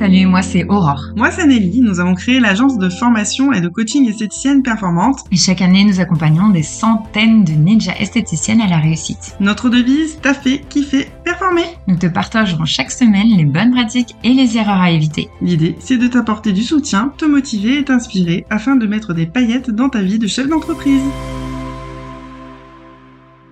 Salut, moi c'est Aurore. Moi c'est Nelly, nous avons créé l'agence de formation et de coaching esthéticienne performante. Et chaque année, nous accompagnons des centaines de ninjas esthéticiennes à la réussite. Notre devise, taffer, kiffer, performer. Nous te partagerons chaque semaine les bonnes pratiques et les erreurs à éviter. L'idée, c'est de t'apporter du soutien, te motiver et t'inspirer afin de mettre des paillettes dans ta vie de chef d'entreprise.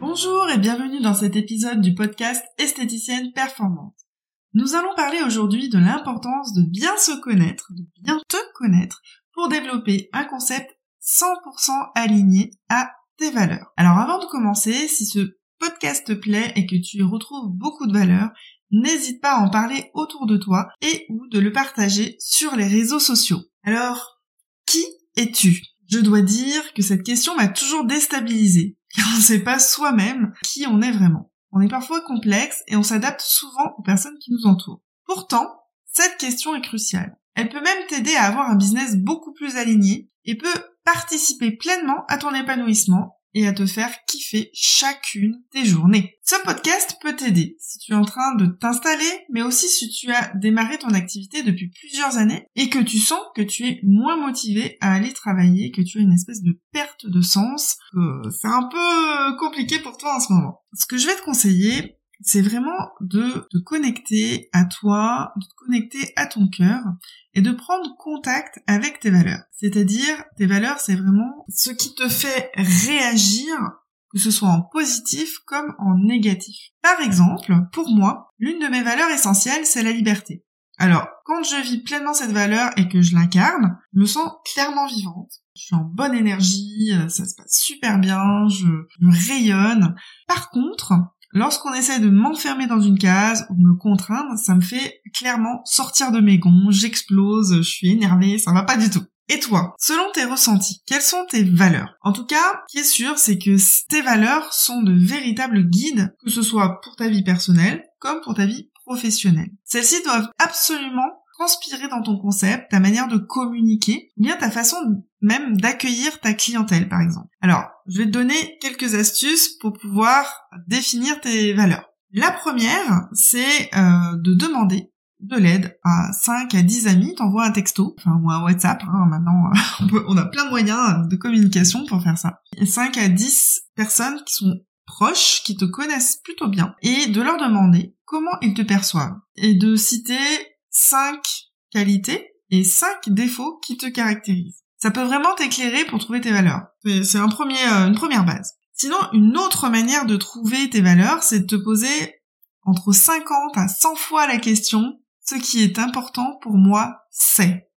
Bonjour et bienvenue dans cet épisode du podcast Esthéticienne Performante. Nous allons parler aujourd'hui de l'importance de bien se connaître, de bien te connaître, pour développer un concept 100% aligné à tes valeurs. Alors avant de commencer, si ce podcast te plaît et que tu y retrouves beaucoup de valeurs, n'hésite pas à en parler autour de toi et ou de le partager sur les réseaux sociaux. Alors, qui es-tu? Je dois dire que cette question m'a toujours déstabilisée, car on ne sait pas soi-même qui on est vraiment. On est parfois complexe et on s'adapte souvent aux personnes qui nous entourent. Pourtant, cette question est cruciale. Elle peut même t'aider à avoir un business beaucoup plus aligné et peut participer pleinement à ton épanouissement et à te faire kiffer chacune des journées. Ce podcast peut t'aider si tu es en train de t'installer, mais aussi si tu as démarré ton activité depuis plusieurs années et que tu sens que tu es moins motivé à aller travailler, que tu as une espèce de perte de sens, que c'est un peu compliqué pour toi en ce moment. Ce que je vais te conseiller, c'est vraiment de te connecter à toi, de te connecter à ton cœur et de prendre contact avec tes valeurs. C'est-à-dire, tes valeurs, c'est vraiment ce qui te fait réagir, que ce soit en positif comme en négatif. Par exemple, pour moi, l'une de mes valeurs essentielles, c'est la liberté. Alors, quand je vis pleinement cette valeur et que je l'incarne, je me sens clairement vivante. Je suis en bonne énergie, ça se passe super bien, je, je rayonne. Par contre, Lorsqu'on essaie de m'enfermer dans une case ou de me contraindre, ça me fait clairement sortir de mes gonds, j'explose, je suis énervée, ça va pas du tout. Et toi, selon tes ressentis, quelles sont tes valeurs? En tout cas, ce qui est sûr, c'est que tes valeurs sont de véritables guides, que ce soit pour ta vie personnelle comme pour ta vie professionnelle. Celles-ci doivent absolument transpirer dans ton concept, ta manière de communiquer, ou bien ta façon même d'accueillir ta clientèle, par exemple. Alors, je vais te donner quelques astuces pour pouvoir définir tes valeurs. La première, c'est euh, de demander de l'aide à 5 à 10 amis, t'envoies un texto, enfin ou un WhatsApp, hein, maintenant on, a plein de moyens de communication pour faire ça. 5 à 10 personnes qui sont proches, qui te connaissent plutôt bien, et de leur demander comment ils te perçoivent, et de citer cinq qualités et cinq défauts qui te caractérisent. Ça peut vraiment t'éclairer pour trouver tes valeurs. C'est un premier, euh, une première base. Sinon, une autre manière de trouver tes valeurs, c'est de te poser entre 50 à 100 fois la question ce qui est important pour moi, c'est.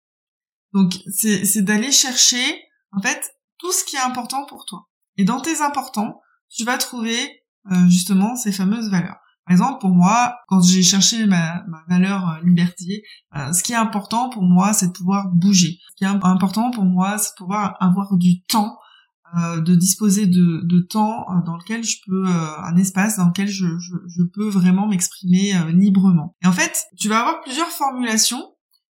Donc, c'est d'aller chercher, en fait, tout ce qui est important pour toi. Et dans tes importants, tu vas trouver euh, justement ces fameuses valeurs. Par exemple, pour moi, quand j'ai cherché ma, valeur euh, liberté, euh, ce qui est important pour moi, c'est de pouvoir bouger. Ce qui est important pour moi, c'est de pouvoir avoir du temps, euh, de disposer de, temps dans lequel je peux, un espace dans lequel je, je peux vraiment m'exprimer librement. Et en fait, tu vas avoir plusieurs formulations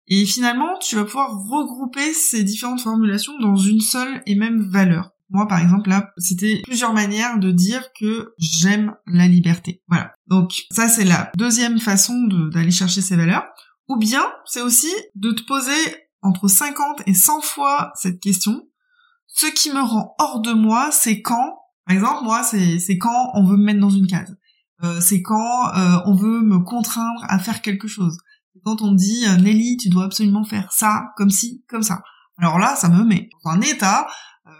et finalement, tu vas pouvoir regrouper ces différentes formulations dans une seule et même valeur. Moi, par exemple, là, c'était plusieurs manières de dire que j'aime la liberté. Voilà. Donc, ça, c'est la deuxième façon d'aller chercher ces valeurs. Ou bien, c'est aussi de te poser entre 50 et 100 fois cette question. Ce qui me rend hors de moi, c'est quand, par exemple, moi, c'est quand on veut me mettre dans une case. Euh, c'est quand euh, on veut me contraindre à faire quelque chose. Quand on dit euh, Nelly, tu dois absolument faire ça, comme ci, comme ça. Alors là, ça me met dans un état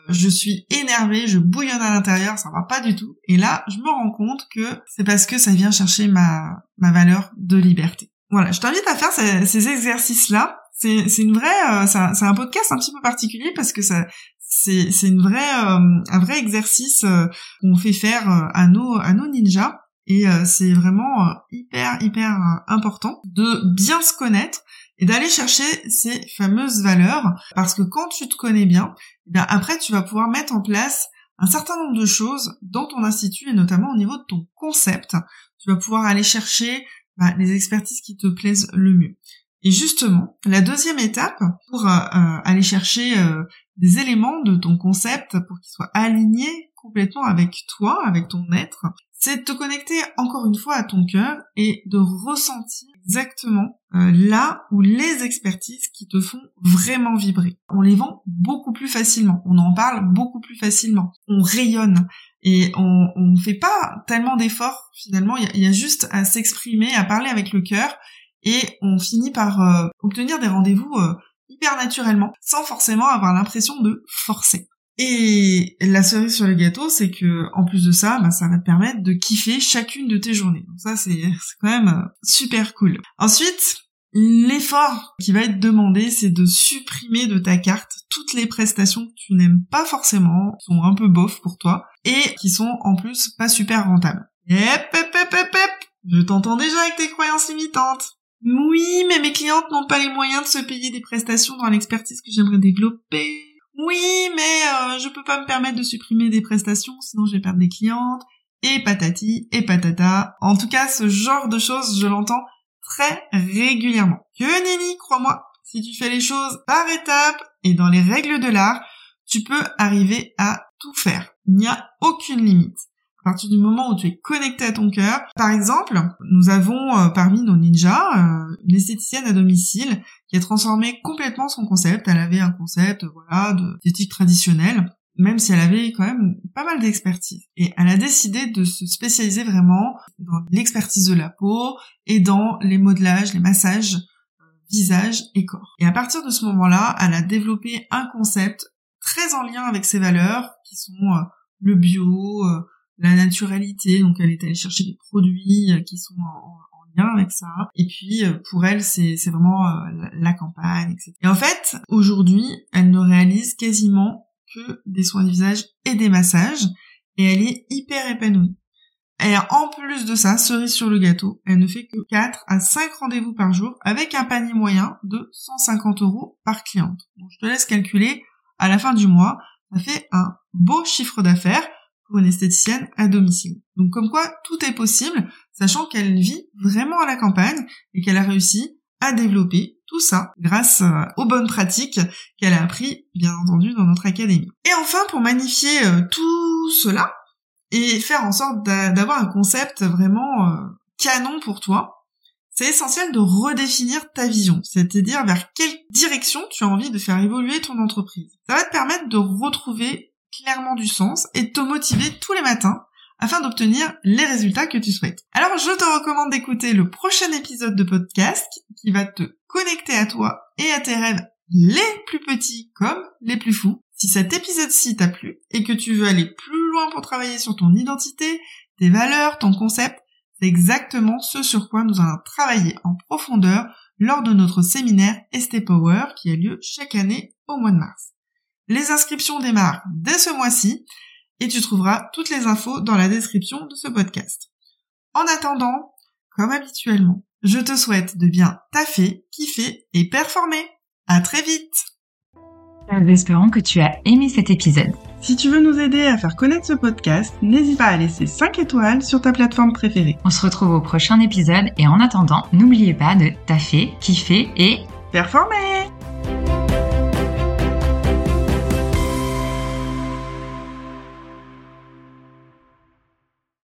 je suis énervée, je bouillonne à l'intérieur, ça va pas du tout. Et là, je me rends compte que c'est parce que ça vient chercher ma, ma valeur de liberté. Voilà, je t'invite à faire ces, exercices-là. C'est, c'est une vraie, euh, c'est, un, podcast un petit peu particulier parce que ça, c'est, c'est une vraie, euh, un vrai exercice euh, qu'on fait faire à nos, à nos ninjas. Et c'est vraiment hyper, hyper important de bien se connaître et d'aller chercher ces fameuses valeurs parce que quand tu te connais bien, eh bien après tu vas pouvoir mettre en place un certain nombre de choses dans ton institut et notamment au niveau de ton concept. Tu vas pouvoir aller chercher bah, les expertises qui te plaisent le mieux. Et justement, la deuxième étape pour euh, euh, aller chercher euh, des éléments de ton concept pour qu'ils soient alignés complètement avec toi, avec ton être, c'est de te connecter encore une fois à ton cœur et de ressentir exactement euh, là où les expertises qui te font vraiment vibrer. On les vend beaucoup plus facilement, on en parle beaucoup plus facilement, on rayonne et on ne fait pas tellement d'efforts finalement, il y, a juste à s'exprimer, à parler avec le cœur et on finit par euh, obtenir des rendez-vous euh, hyper naturellement sans forcément avoir l'impression de forcer. Et la cerise sur le gâteau, c'est que en plus de ça, bah, ça va te permettre de kiffer chacune de tes journées. Donc ça, c'est quand même euh, super cool. Ensuite, l'effort qui va être demandé, c'est de supprimer de ta carte toutes les prestations que tu n'aimes pas forcément, sont un peu bof pour toi, et qui sont en plus pas super rentables. Hep, hep, hep, hep Je t'entends déjà avec tes croyances limitantes. Oui, mais mes clientes n'ont pas les moyens de se payer des prestations dans l'expertise que j'aimerais développer. Oui, mais euh, je peux pas me permettre de supprimer des prestations, sinon je vais perdre des clientes. Et patati et patata. En tout cas, ce genre de choses, je l'entends très régulièrement. Que nenni, crois-moi, si tu fais les choses par étapes et dans les règles de l'art, tu peux arriver à tout faire. Il n'y a aucune limite à partir du moment où tu es connecté à ton cœur. Par exemple, nous avons euh, parmi nos ninjas euh, une esthéticienne à domicile qui a transformé complètement son concept. Elle avait un concept, voilà, d'éthique traditionnelle, même si elle avait quand même pas mal d'expertise. Et elle a décidé de se spécialiser vraiment dans l'expertise de la peau et dans les modelages, les massages euh, visage et corps. Et à partir de ce moment-là, elle a développé un concept très en lien avec ses valeurs, qui sont le bio, la naturalité, donc elle est allée chercher des produits euh, qui sont en, lien avec ça. Et puis euh, pour elle, c'est vraiment euh, la, campagne, etc. Et en fait, aujourd'hui, elle ne réalise quasiment que des soins de visage et des massages, et elle est hyper épanouie. Et en plus de ça, cerise sur le gâteau, elle ne fait que 4 à 5 rendez-vous par jour avec un panier moyen de 150 euros par cliente. Donc je te laisse calculer, à la fin du mois, ça fait un beau chiffre d'affaires pour une esthéticienne à domicile. Donc comme quoi tout est possible, sachant qu'elle vit vraiment à la campagne et qu'elle a réussi à développer tout ça grâce euh, aux bonnes pratiques qu'elle a appris bien entendu dans notre académie. Et enfin pour magnifier euh, tout cela et faire en sorte d'avoir un concept vraiment euh, canon pour toi, c'est essentiel de redéfinir ta vision, c'est-à-dire vers quelle direction tu as envie de faire évoluer ton entreprise. Ça va te permettre de retrouver clairement du sens et te motiver tous les matins afin d'obtenir les résultats que tu souhaites. Alors je te recommande d'écouter le prochain épisode de podcast qui va te connecter à toi et à tes rêves les plus petits comme les plus fous. Si cet épisode-ci t'a plu et que tu veux aller plus loin pour travailler sur ton identité, tes valeurs, ton concept, c'est exactement ce sur quoi nous allons travailler en profondeur lors de notre séminaire ST Power qui a lieu chaque année au mois de mars. Les inscriptions démarrent dès ce mois-ci et tu trouveras toutes les infos dans la description de ce podcast. En attendant, comme habituellement, je te souhaite de bien taffer, kiffer et performer. À très vite! Nous espérons que tu as aimé cet épisode. Si tu veux nous aider à faire connaître ce podcast, n'hésite pas à laisser 5 étoiles sur ta plateforme préférée. On se retrouve au prochain épisode et en attendant, n'oubliez pas de taffer, kiffer et performer